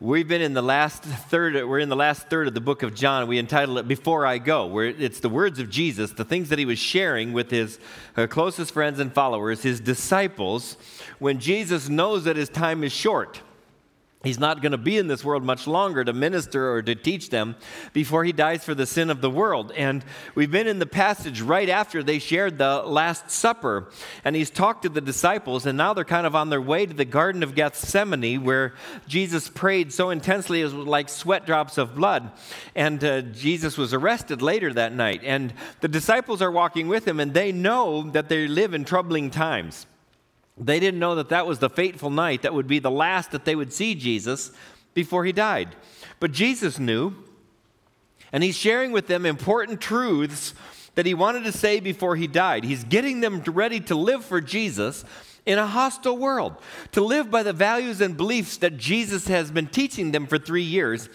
We've been in the last third, we're in the last third of the book of John. We entitled it Before I Go, where it's the words of Jesus, the things that he was sharing with his uh, closest friends and followers, his disciples, when Jesus knows that his time is short. He's not going to be in this world much longer to minister or to teach them before he dies for the sin of the world. And we've been in the passage right after they shared the Last Supper. And he's talked to the disciples, and now they're kind of on their way to the Garden of Gethsemane where Jesus prayed so intensely it was like sweat drops of blood. And uh, Jesus was arrested later that night. And the disciples are walking with him, and they know that they live in troubling times. They didn't know that that was the fateful night that would be the last that they would see Jesus before he died. But Jesus knew, and he's sharing with them important truths that he wanted to say before he died. He's getting them ready to live for Jesus in a hostile world, to live by the values and beliefs that Jesus has been teaching them for three years,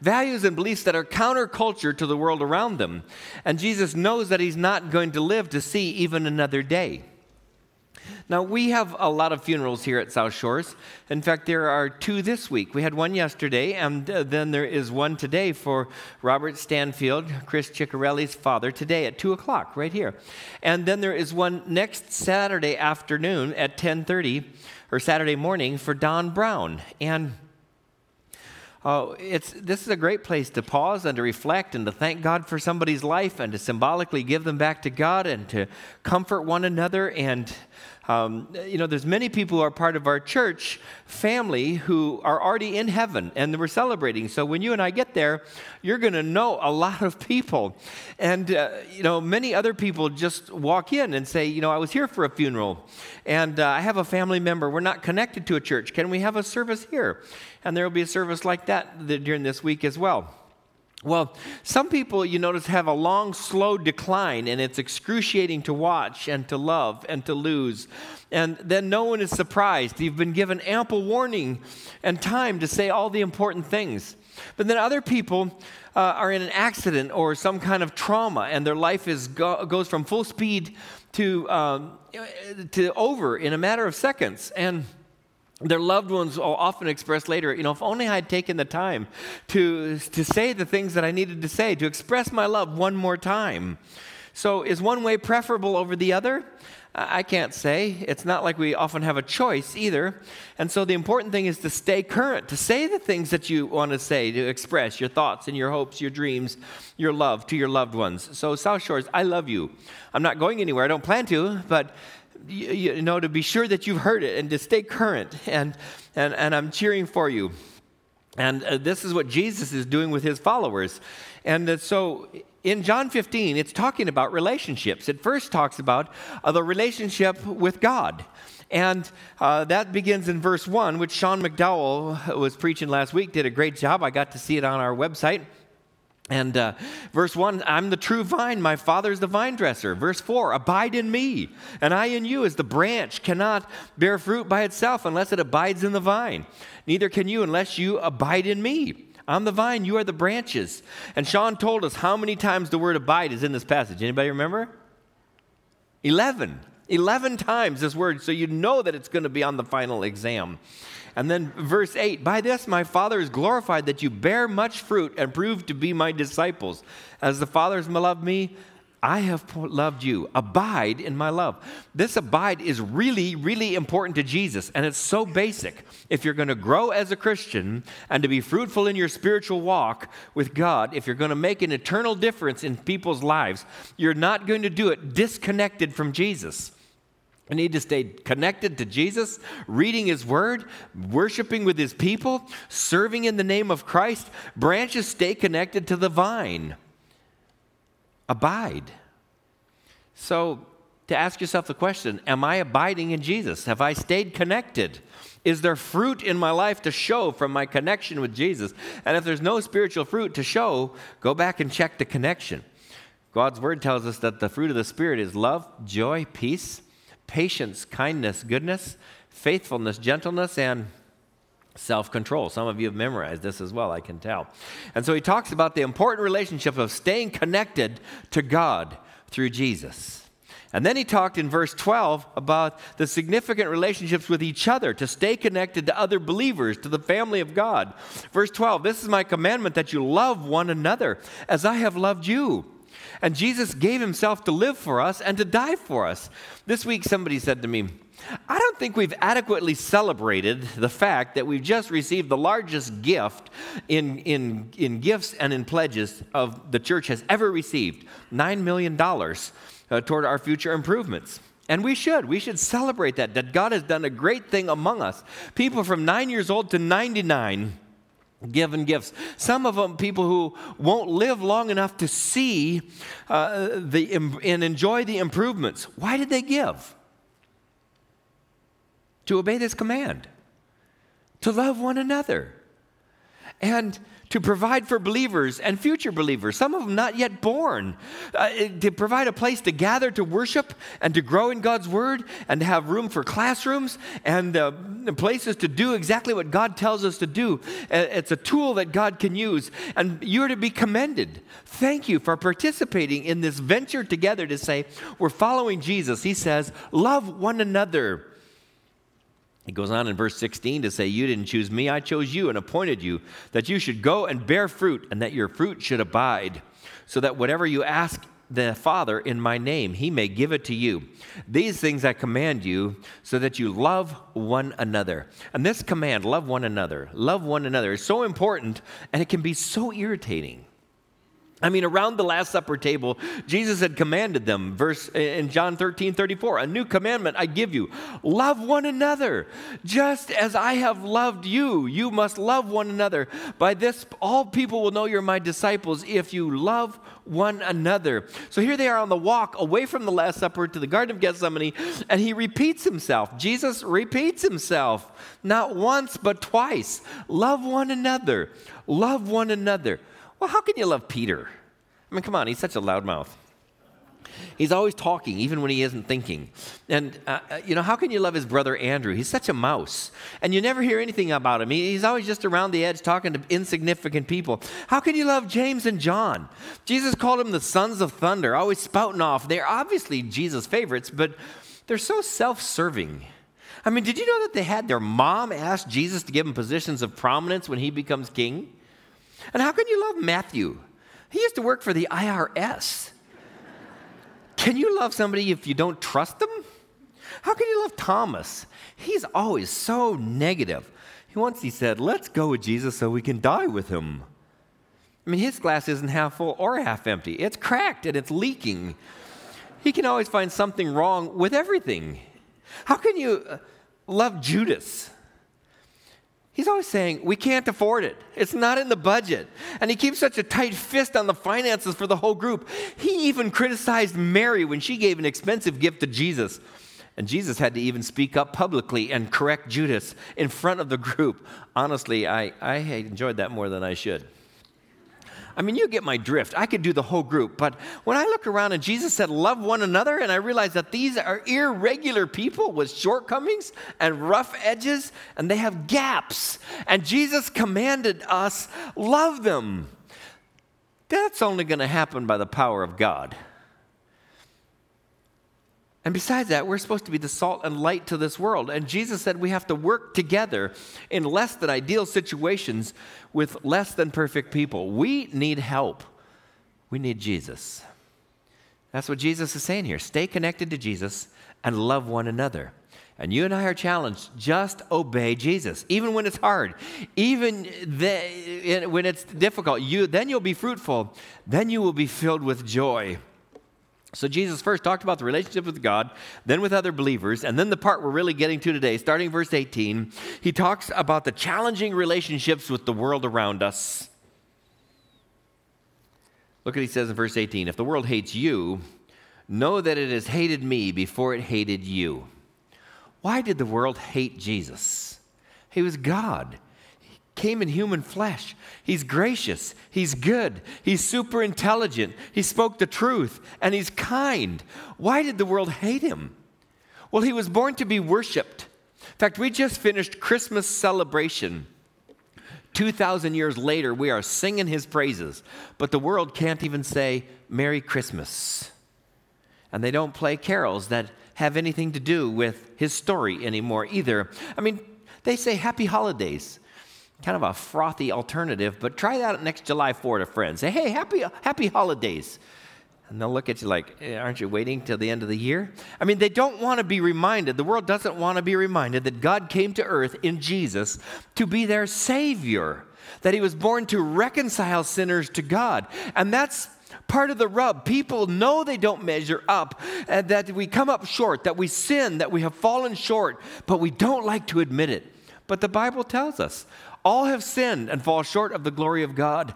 values and beliefs that are counterculture to the world around them. And Jesus knows that he's not going to live to see even another day. Now, we have a lot of funerals here at South Shores. In fact, there are two this week. We had one yesterday, and uh, then there is one today for Robert Stanfield, Chris Ciccarelli's father, today at 2 o'clock, right here. And then there is one next Saturday afternoon at 10.30, or Saturday morning, for Don Brown. And uh, it's, this is a great place to pause and to reflect and to thank God for somebody's life and to symbolically give them back to God and to comfort one another and um, you know, there's many people who are part of our church family who are already in heaven and we're celebrating. So when you and I get there, you're going to know a lot of people. And, uh, you know, many other people just walk in and say, you know, I was here for a funeral and uh, I have a family member. We're not connected to a church. Can we have a service here? And there will be a service like that during this week as well. Well, some people, you notice, have a long, slow decline, and it's excruciating to watch and to love and to lose. And then no one is surprised. You've been given ample warning and time to say all the important things. But then other people uh, are in an accident or some kind of trauma, and their life is go- goes from full speed to, um, to over in a matter of seconds. And their loved ones often express later, you know, if only I had taken the time to, to say the things that I needed to say, to express my love one more time. So, is one way preferable over the other? I can't say. It's not like we often have a choice either. And so, the important thing is to stay current, to say the things that you want to say, to express your thoughts and your hopes, your dreams, your love to your loved ones. So, South Shores, I love you. I'm not going anywhere. I don't plan to, but you, know, to be sure that you've heard it and to stay current. And, and, and I'm cheering for you. And uh, this is what Jesus is doing with his followers. And uh, so in John 15, it's talking about relationships. It first talks about uh, the relationship with God. And uh, that begins in verse 1, which Sean McDowell was preaching last week, did a great job. I got to see it on our website. And uh, verse 1, I'm the true vine, my father's the vine dresser. Verse 4, abide in me, and I in you, as the branch cannot bear fruit by itself unless it abides in the vine. Neither can you unless you abide in me. I'm the vine, you are the branches. And Sean told us how many times the word abide is in this passage. Anybody remember? 11. 11 times this word, so you know that it's going to be on the final exam. And then verse 8 By this my Father is glorified that you bear much fruit and prove to be my disciples. As the Father has loved me, I have loved you. Abide in my love. This abide is really, really important to Jesus, and it's so basic. If you're going to grow as a Christian and to be fruitful in your spiritual walk with God, if you're going to make an eternal difference in people's lives, you're not going to do it disconnected from Jesus. I need to stay connected to Jesus, reading His Word, worshiping with His people, serving in the name of Christ. Branches stay connected to the vine. Abide. So, to ask yourself the question Am I abiding in Jesus? Have I stayed connected? Is there fruit in my life to show from my connection with Jesus? And if there's no spiritual fruit to show, go back and check the connection. God's Word tells us that the fruit of the Spirit is love, joy, peace patience, kindness, goodness, faithfulness, gentleness, and self control. Some of you have memorized this as well, I can tell. And so he talks about the important relationship of staying connected to God through Jesus. And then he talked in verse 12 about the significant relationships with each other to stay connected to other believers, to the family of God. Verse 12 This is my commandment that you love one another as I have loved you. And Jesus gave himself to live for us and to die for us. This week, somebody said to me, I don't think we've adequately celebrated the fact that we've just received the largest gift in, in, in gifts and in pledges of the church has ever received $9 million uh, toward our future improvements. And we should. We should celebrate that, that God has done a great thing among us. People from nine years old to 99 given gifts. Some of them people who won't live long enough to see uh, the, and enjoy the improvements. Why did they give? To obey this command, to love one another. And to provide for believers and future believers, some of them not yet born, uh, to provide a place to gather to worship and to grow in God's Word and to have room for classrooms and uh, places to do exactly what God tells us to do. Uh, it's a tool that God can use, and you're to be commended. Thank you for participating in this venture together to say, We're following Jesus. He says, Love one another. He goes on in verse 16 to say, You didn't choose me, I chose you and appointed you, that you should go and bear fruit, and that your fruit should abide, so that whatever you ask the Father in my name, he may give it to you. These things I command you, so that you love one another. And this command, love one another, love one another, is so important, and it can be so irritating. I mean, around the Last Supper table, Jesus had commanded them, verse in John 13, 34, a new commandment I give you. Love one another. Just as I have loved you, you must love one another. By this, all people will know you're my disciples if you love one another. So here they are on the walk away from the Last Supper to the Garden of Gethsemane, and he repeats himself. Jesus repeats himself, not once, but twice. Love one another. Love one another. Well, how can you love Peter? I mean, come on, he's such a loudmouth. He's always talking, even when he isn't thinking. And, uh, uh, you know, how can you love his brother Andrew? He's such a mouse. And you never hear anything about him. He's always just around the edge talking to insignificant people. How can you love James and John? Jesus called them the sons of thunder, always spouting off. They're obviously Jesus' favorites, but they're so self serving. I mean, did you know that they had their mom ask Jesus to give them positions of prominence when he becomes king? And how can you love Matthew? He used to work for the IRS. Can you love somebody if you don't trust them? How can you love Thomas? He's always so negative. Once he said, Let's go with Jesus so we can die with him. I mean, his glass isn't half full or half empty, it's cracked and it's leaking. He can always find something wrong with everything. How can you uh, love Judas? He's always saying, We can't afford it. It's not in the budget. And he keeps such a tight fist on the finances for the whole group. He even criticized Mary when she gave an expensive gift to Jesus. And Jesus had to even speak up publicly and correct Judas in front of the group. Honestly, I, I enjoyed that more than I should. I mean, you get my drift. I could do the whole group. But when I look around and Jesus said, Love one another, and I realize that these are irregular people with shortcomings and rough edges, and they have gaps. And Jesus commanded us, Love them. That's only going to happen by the power of God. And besides that, we're supposed to be the salt and light to this world. And Jesus said we have to work together in less than ideal situations with less than perfect people. We need help. We need Jesus. That's what Jesus is saying here. Stay connected to Jesus and love one another. And you and I are challenged just obey Jesus, even when it's hard, even the, when it's difficult. You, then you'll be fruitful. Then you will be filled with joy. So Jesus first talked about the relationship with God, then with other believers, and then the part we're really getting to today, starting verse 18, he talks about the challenging relationships with the world around us. Look what he says in verse 18 If the world hates you, know that it has hated me before it hated you. Why did the world hate Jesus? He was God came in human flesh. He's gracious. He's good. He's super intelligent. He spoke the truth and he's kind. Why did the world hate him? Well, he was born to be worshiped. In fact, we just finished Christmas celebration. 2,000 years later, we are singing his praises, but the world can't even say Merry Christmas. And they don't play carols that have anything to do with his story anymore either. I mean, they say happy holidays. Kind of a frothy alternative, but try that next July 4 to friends. Say, hey, happy, happy holidays. And they'll look at you like, eh, aren't you waiting till the end of the year? I mean, they don't want to be reminded, the world doesn't want to be reminded that God came to earth in Jesus to be their Savior, that He was born to reconcile sinners to God. And that's part of the rub. People know they don't measure up, and that we come up short, that we sin, that we have fallen short, but we don't like to admit it. But the Bible tells us all have sinned and fall short of the glory of God.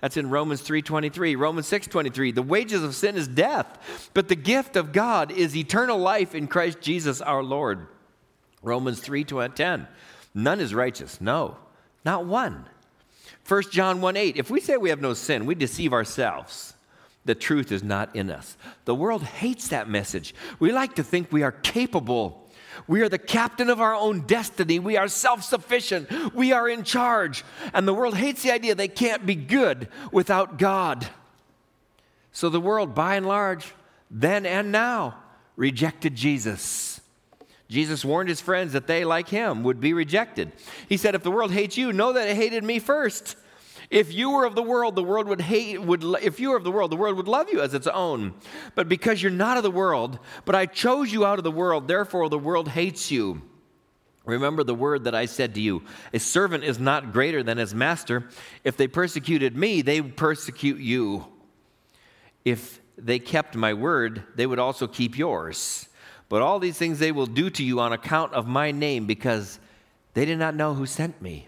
That's in Romans 3:23, Romans 6:23. The wages of sin is death, but the gift of God is eternal life in Christ Jesus our Lord. Romans 3:10. None is righteous. No, not one. 1 John 1:8. If we say we have no sin, we deceive ourselves. The truth is not in us. The world hates that message. We like to think we are capable we are the captain of our own destiny. We are self sufficient. We are in charge. And the world hates the idea they can't be good without God. So the world, by and large, then and now, rejected Jesus. Jesus warned his friends that they, like him, would be rejected. He said, If the world hates you, know that it hated me first. If you were of the world, the world would hate, would, if you were of the world, the world would love you as its own. But because you're not of the world, but I chose you out of the world, therefore the world hates you. Remember the word that I said to you A servant is not greater than his master. If they persecuted me, they would persecute you. If they kept my word, they would also keep yours. But all these things they will do to you on account of my name, because they did not know who sent me.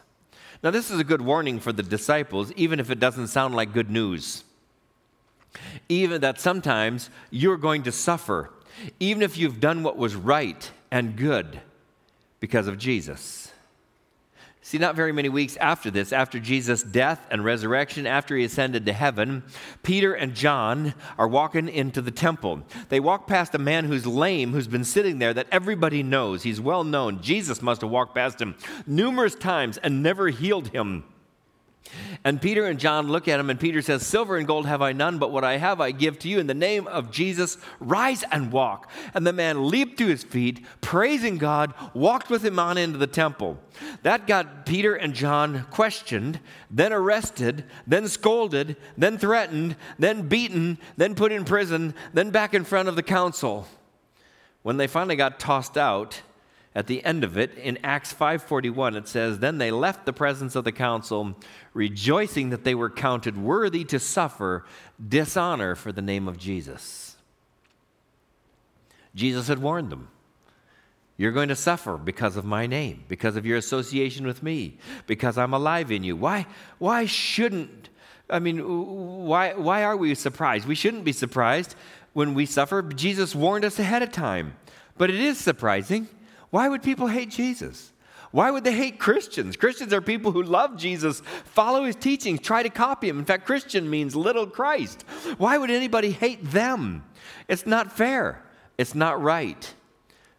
Now, this is a good warning for the disciples, even if it doesn't sound like good news. Even that sometimes you're going to suffer, even if you've done what was right and good because of Jesus. See, not very many weeks after this, after Jesus' death and resurrection, after he ascended to heaven, Peter and John are walking into the temple. They walk past a man who's lame, who's been sitting there that everybody knows. He's well known. Jesus must have walked past him numerous times and never healed him. And Peter and John look at him, and Peter says, Silver and gold have I none, but what I have I give to you. In the name of Jesus, rise and walk. And the man leaped to his feet, praising God, walked with him on into the temple. That got Peter and John questioned, then arrested, then scolded, then threatened, then beaten, then put in prison, then back in front of the council. When they finally got tossed out, at the end of it in acts 5.41 it says then they left the presence of the council rejoicing that they were counted worthy to suffer dishonor for the name of jesus. Jesus had warned them you're going to suffer because of my name because of your association with me because i'm alive in you. Why why shouldn't i mean why why are we surprised? We shouldn't be surprised when we suffer. Jesus warned us ahead of time but it is surprising why would people hate Jesus? Why would they hate Christians? Christians are people who love Jesus, follow his teachings, try to copy him. In fact, Christian means little Christ. Why would anybody hate them? It's not fair. It's not right.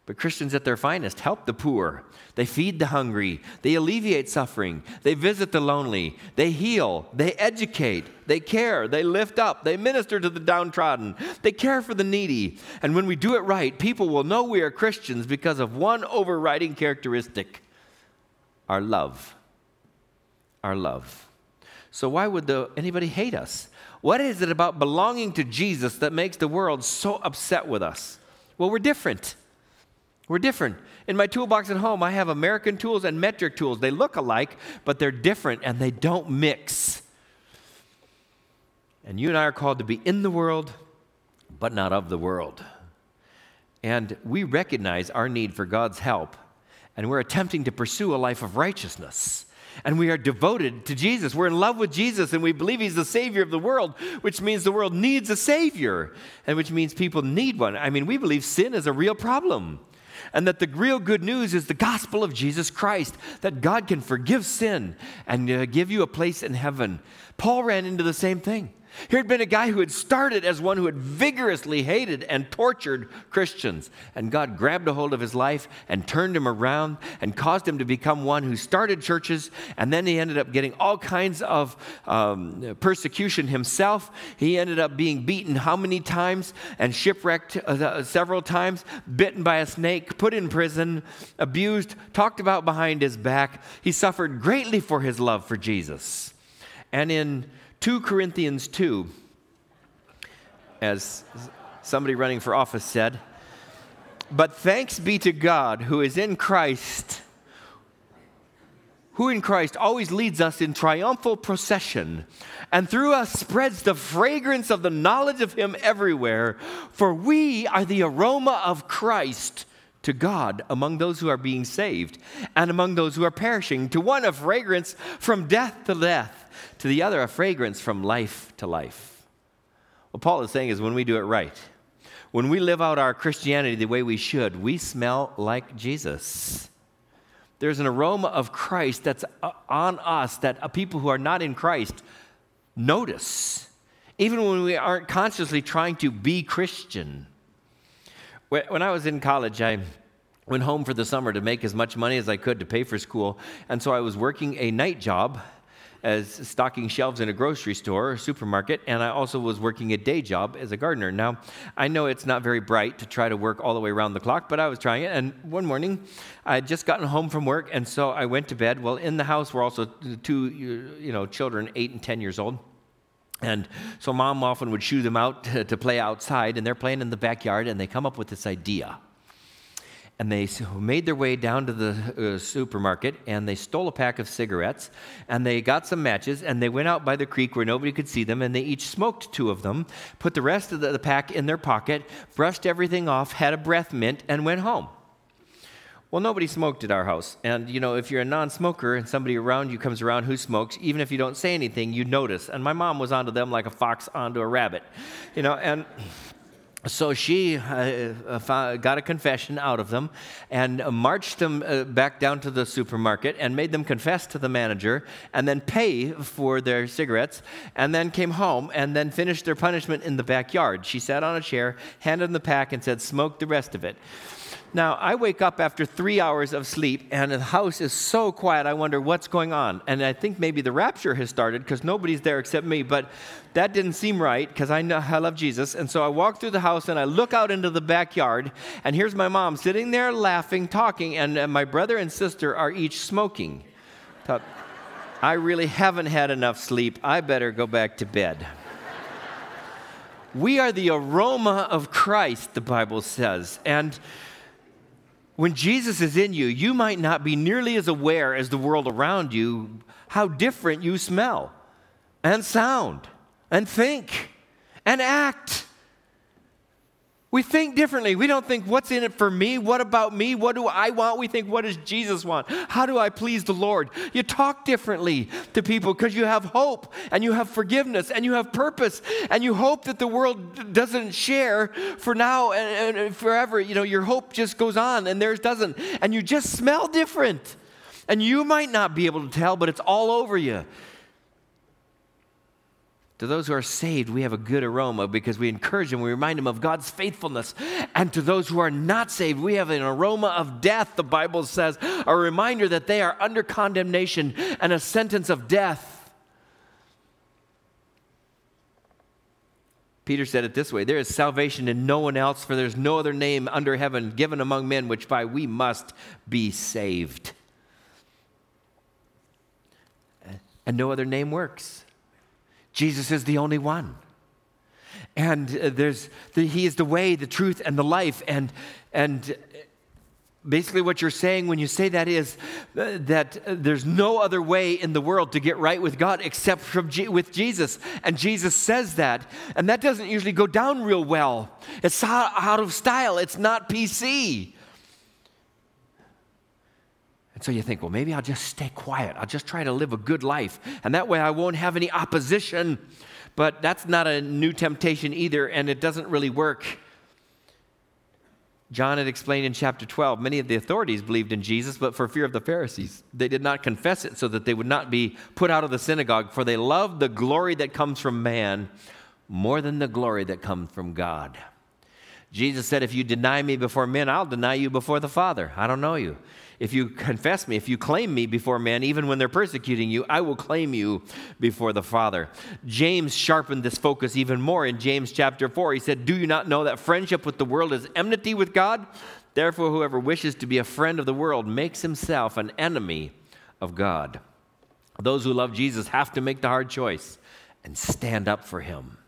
But Christians at their finest help the poor. They feed the hungry. They alleviate suffering. They visit the lonely. They heal. They educate. They care. They lift up. They minister to the downtrodden. They care for the needy. And when we do it right, people will know we are Christians because of one overriding characteristic our love. Our love. So, why would the, anybody hate us? What is it about belonging to Jesus that makes the world so upset with us? Well, we're different. We're different. In my toolbox at home, I have American tools and metric tools. They look alike, but they're different and they don't mix. And you and I are called to be in the world, but not of the world. And we recognize our need for God's help, and we're attempting to pursue a life of righteousness. And we are devoted to Jesus. We're in love with Jesus and we believe He's the Savior of the world, which means the world needs a Savior, and which means people need one. I mean, we believe sin is a real problem and that the real good news is the gospel of Jesus Christ, that God can forgive sin and uh, give you a place in heaven. Paul ran into the same thing. Here had been a guy who had started as one who had vigorously hated and tortured Christians. And God grabbed a hold of his life and turned him around and caused him to become one who started churches. And then he ended up getting all kinds of um, persecution himself. He ended up being beaten how many times and shipwrecked uh, several times, bitten by a snake, put in prison, abused, talked about behind his back. He suffered greatly for his love for Jesus. And in 2 Corinthians 2, as somebody running for office said, but thanks be to God who is in Christ, who in Christ always leads us in triumphal procession, and through us spreads the fragrance of the knowledge of Him everywhere. For we are the aroma of Christ to God among those who are being saved and among those who are perishing, to one a fragrance from death to death to the other a fragrance from life to life. What Paul is saying is when we do it right, when we live out our Christianity the way we should, we smell like Jesus. There's an aroma of Christ that's uh, on us that people who are not in Christ notice, even when we aren't consciously trying to be Christian. When I was in college, I went home for the summer to make as much money as I could to pay for school, and so I was working a night job as stocking shelves in a grocery store or supermarket, and I also was working a day job as a gardener. Now, I know it's not very bright to try to work all the way around the clock, but I was trying it. And one morning, I had just gotten home from work, and so I went to bed. Well, in the house were also two, you know, children, eight and ten years old. And so mom often would shoo them out to, to play outside, and they're playing in the backyard, and they come up with this idea and they made their way down to the uh, supermarket and they stole a pack of cigarettes and they got some matches and they went out by the creek where nobody could see them and they each smoked two of them, put the rest of the, the pack in their pocket, brushed everything off, had a breath mint, and went home. Well, nobody smoked at our house. And, you know, if you're a non smoker and somebody around you comes around who smokes, even if you don't say anything, you notice. And my mom was onto them like a fox onto a rabbit, you know, and so she uh, found, got a confession out of them and marched them uh, back down to the supermarket and made them confess to the manager and then pay for their cigarettes and then came home and then finished their punishment in the backyard. She sat on a chair, handed them the pack, and said, Smoke the rest of it. Now, I wake up after three hours of sleep, and the house is so quiet, I wonder what's going on. And I think maybe the rapture has started because nobody's there except me, but that didn't seem right because I know I love Jesus. And so I walk through the house and I look out into the backyard, and here's my mom sitting there laughing, talking, and, and my brother and sister are each smoking. I really haven't had enough sleep. I better go back to bed. we are the aroma of Christ, the Bible says. And when Jesus is in you, you might not be nearly as aware as the world around you how different you smell and sound and think and act. We think differently. We don't think, what's in it for me? What about me? What do I want? We think, what does Jesus want? How do I please the Lord? You talk differently to people because you have hope and you have forgiveness and you have purpose and you hope that the world doesn't share for now and, and forever. You know, your hope just goes on and theirs doesn't. And you just smell different. And you might not be able to tell, but it's all over you. To those who are saved, we have a good aroma because we encourage them, we remind them of God's faithfulness. And to those who are not saved, we have an aroma of death, the Bible says, a reminder that they are under condemnation and a sentence of death. Peter said it this way There is salvation in no one else, for there's no other name under heaven given among men which by we must be saved. And no other name works. Jesus is the only one. And uh, there's the, he is the way, the truth, and the life. And, and basically, what you're saying when you say that is uh, that uh, there's no other way in the world to get right with God except from G- with Jesus. And Jesus says that. And that doesn't usually go down real well. It's out of style, it's not PC. So you think, well, maybe I'll just stay quiet. I'll just try to live a good life. And that way I won't have any opposition. But that's not a new temptation either, and it doesn't really work. John had explained in chapter 12 many of the authorities believed in Jesus, but for fear of the Pharisees, they did not confess it so that they would not be put out of the synagogue, for they loved the glory that comes from man more than the glory that comes from God. Jesus said, If you deny me before men, I'll deny you before the Father. I don't know you. If you confess me, if you claim me before men, even when they're persecuting you, I will claim you before the Father. James sharpened this focus even more in James chapter 4. He said, Do you not know that friendship with the world is enmity with God? Therefore, whoever wishes to be a friend of the world makes himself an enemy of God. Those who love Jesus have to make the hard choice and stand up for him.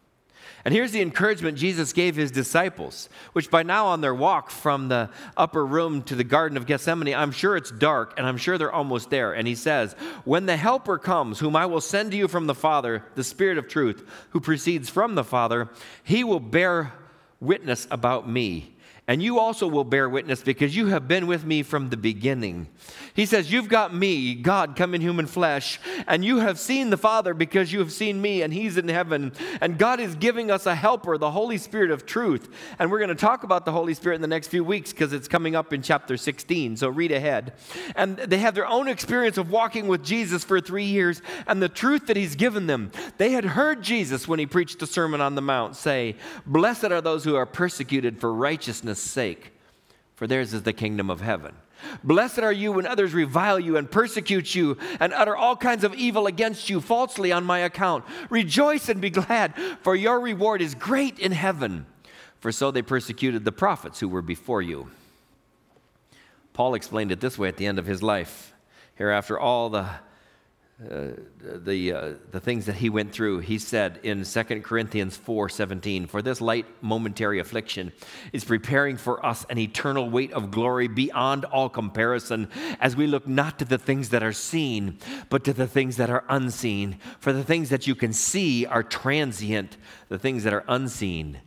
And here's the encouragement Jesus gave his disciples, which by now on their walk from the upper room to the Garden of Gethsemane, I'm sure it's dark and I'm sure they're almost there. And he says, When the Helper comes, whom I will send to you from the Father, the Spirit of truth, who proceeds from the Father, he will bear witness about me and you also will bear witness because you have been with me from the beginning. He says, You've got me, God, come in human flesh, and you have seen the Father because you have seen me, and He's in heaven. And God is giving us a helper, the Holy Spirit of truth. And we're going to talk about the Holy Spirit in the next few weeks because it's coming up in chapter 16. So read ahead. And they have their own experience of walking with Jesus for three years and the truth that He's given them. They had heard Jesus when He preached the Sermon on the Mount say, Blessed are those who are persecuted for righteousness sake, for theirs is the kingdom of heaven. Blessed are you when others revile you and persecute you and utter all kinds of evil against you falsely on my account. Rejoice and be glad, for your reward is great in heaven. For so they persecuted the prophets who were before you. Paul explained it this way at the end of his life. Here, after all the uh, the, uh, the things that he went through. He said in 2 Corinthians 4:17, "For this light momentary affliction is preparing for us an eternal weight of glory beyond all comparison, as we look not to the things that are seen, but to the things that are unseen. For the things that you can see are transient; the things that are unseen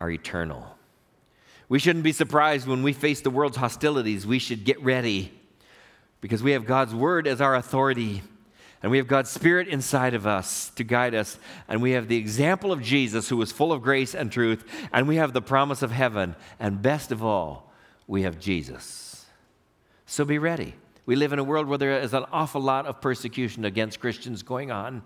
are eternal." We shouldn't be surprised when we face the world's hostilities. We should get ready because we have God's word as our authority. And we have God's Spirit inside of us to guide us. And we have the example of Jesus, who was full of grace and truth. And we have the promise of heaven. And best of all, we have Jesus. So be ready. We live in a world where there is an awful lot of persecution against Christians going on.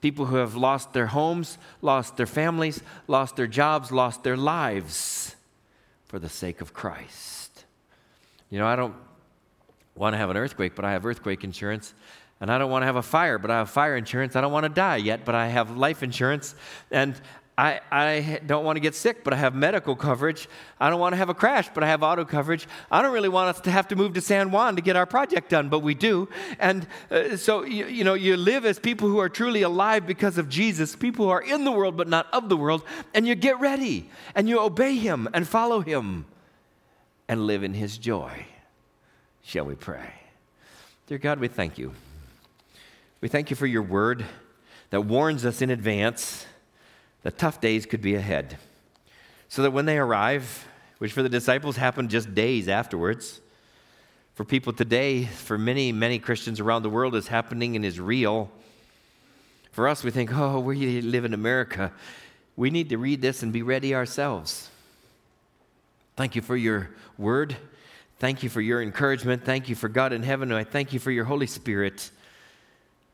People who have lost their homes, lost their families, lost their jobs, lost their lives for the sake of Christ. You know, I don't want to have an earthquake, but I have earthquake insurance. And I don't want to have a fire, but I have fire insurance. I don't want to die yet, but I have life insurance. And I, I don't want to get sick, but I have medical coverage. I don't want to have a crash, but I have auto coverage. I don't really want us to have to move to San Juan to get our project done, but we do. And uh, so, you, you know, you live as people who are truly alive because of Jesus, people who are in the world but not of the world, and you get ready and you obey Him and follow Him and live in His joy. Shall we pray? Dear God, we thank you. We thank you for your word that warns us in advance that tough days could be ahead. So that when they arrive, which for the disciples happened just days afterwards, for people today, for many, many Christians around the world, is happening and is real. For us, we think, oh, we live in America. We need to read this and be ready ourselves. Thank you for your word. Thank you for your encouragement. Thank you for God in heaven. I thank you for your Holy Spirit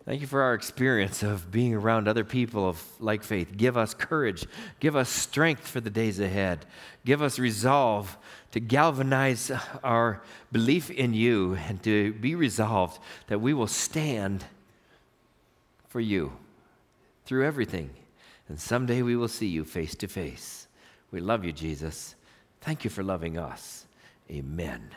Thank you for our experience of being around other people of like faith. Give us courage. Give us strength for the days ahead. Give us resolve to galvanize our belief in you and to be resolved that we will stand for you through everything. And someday we will see you face to face. We love you, Jesus. Thank you for loving us. Amen.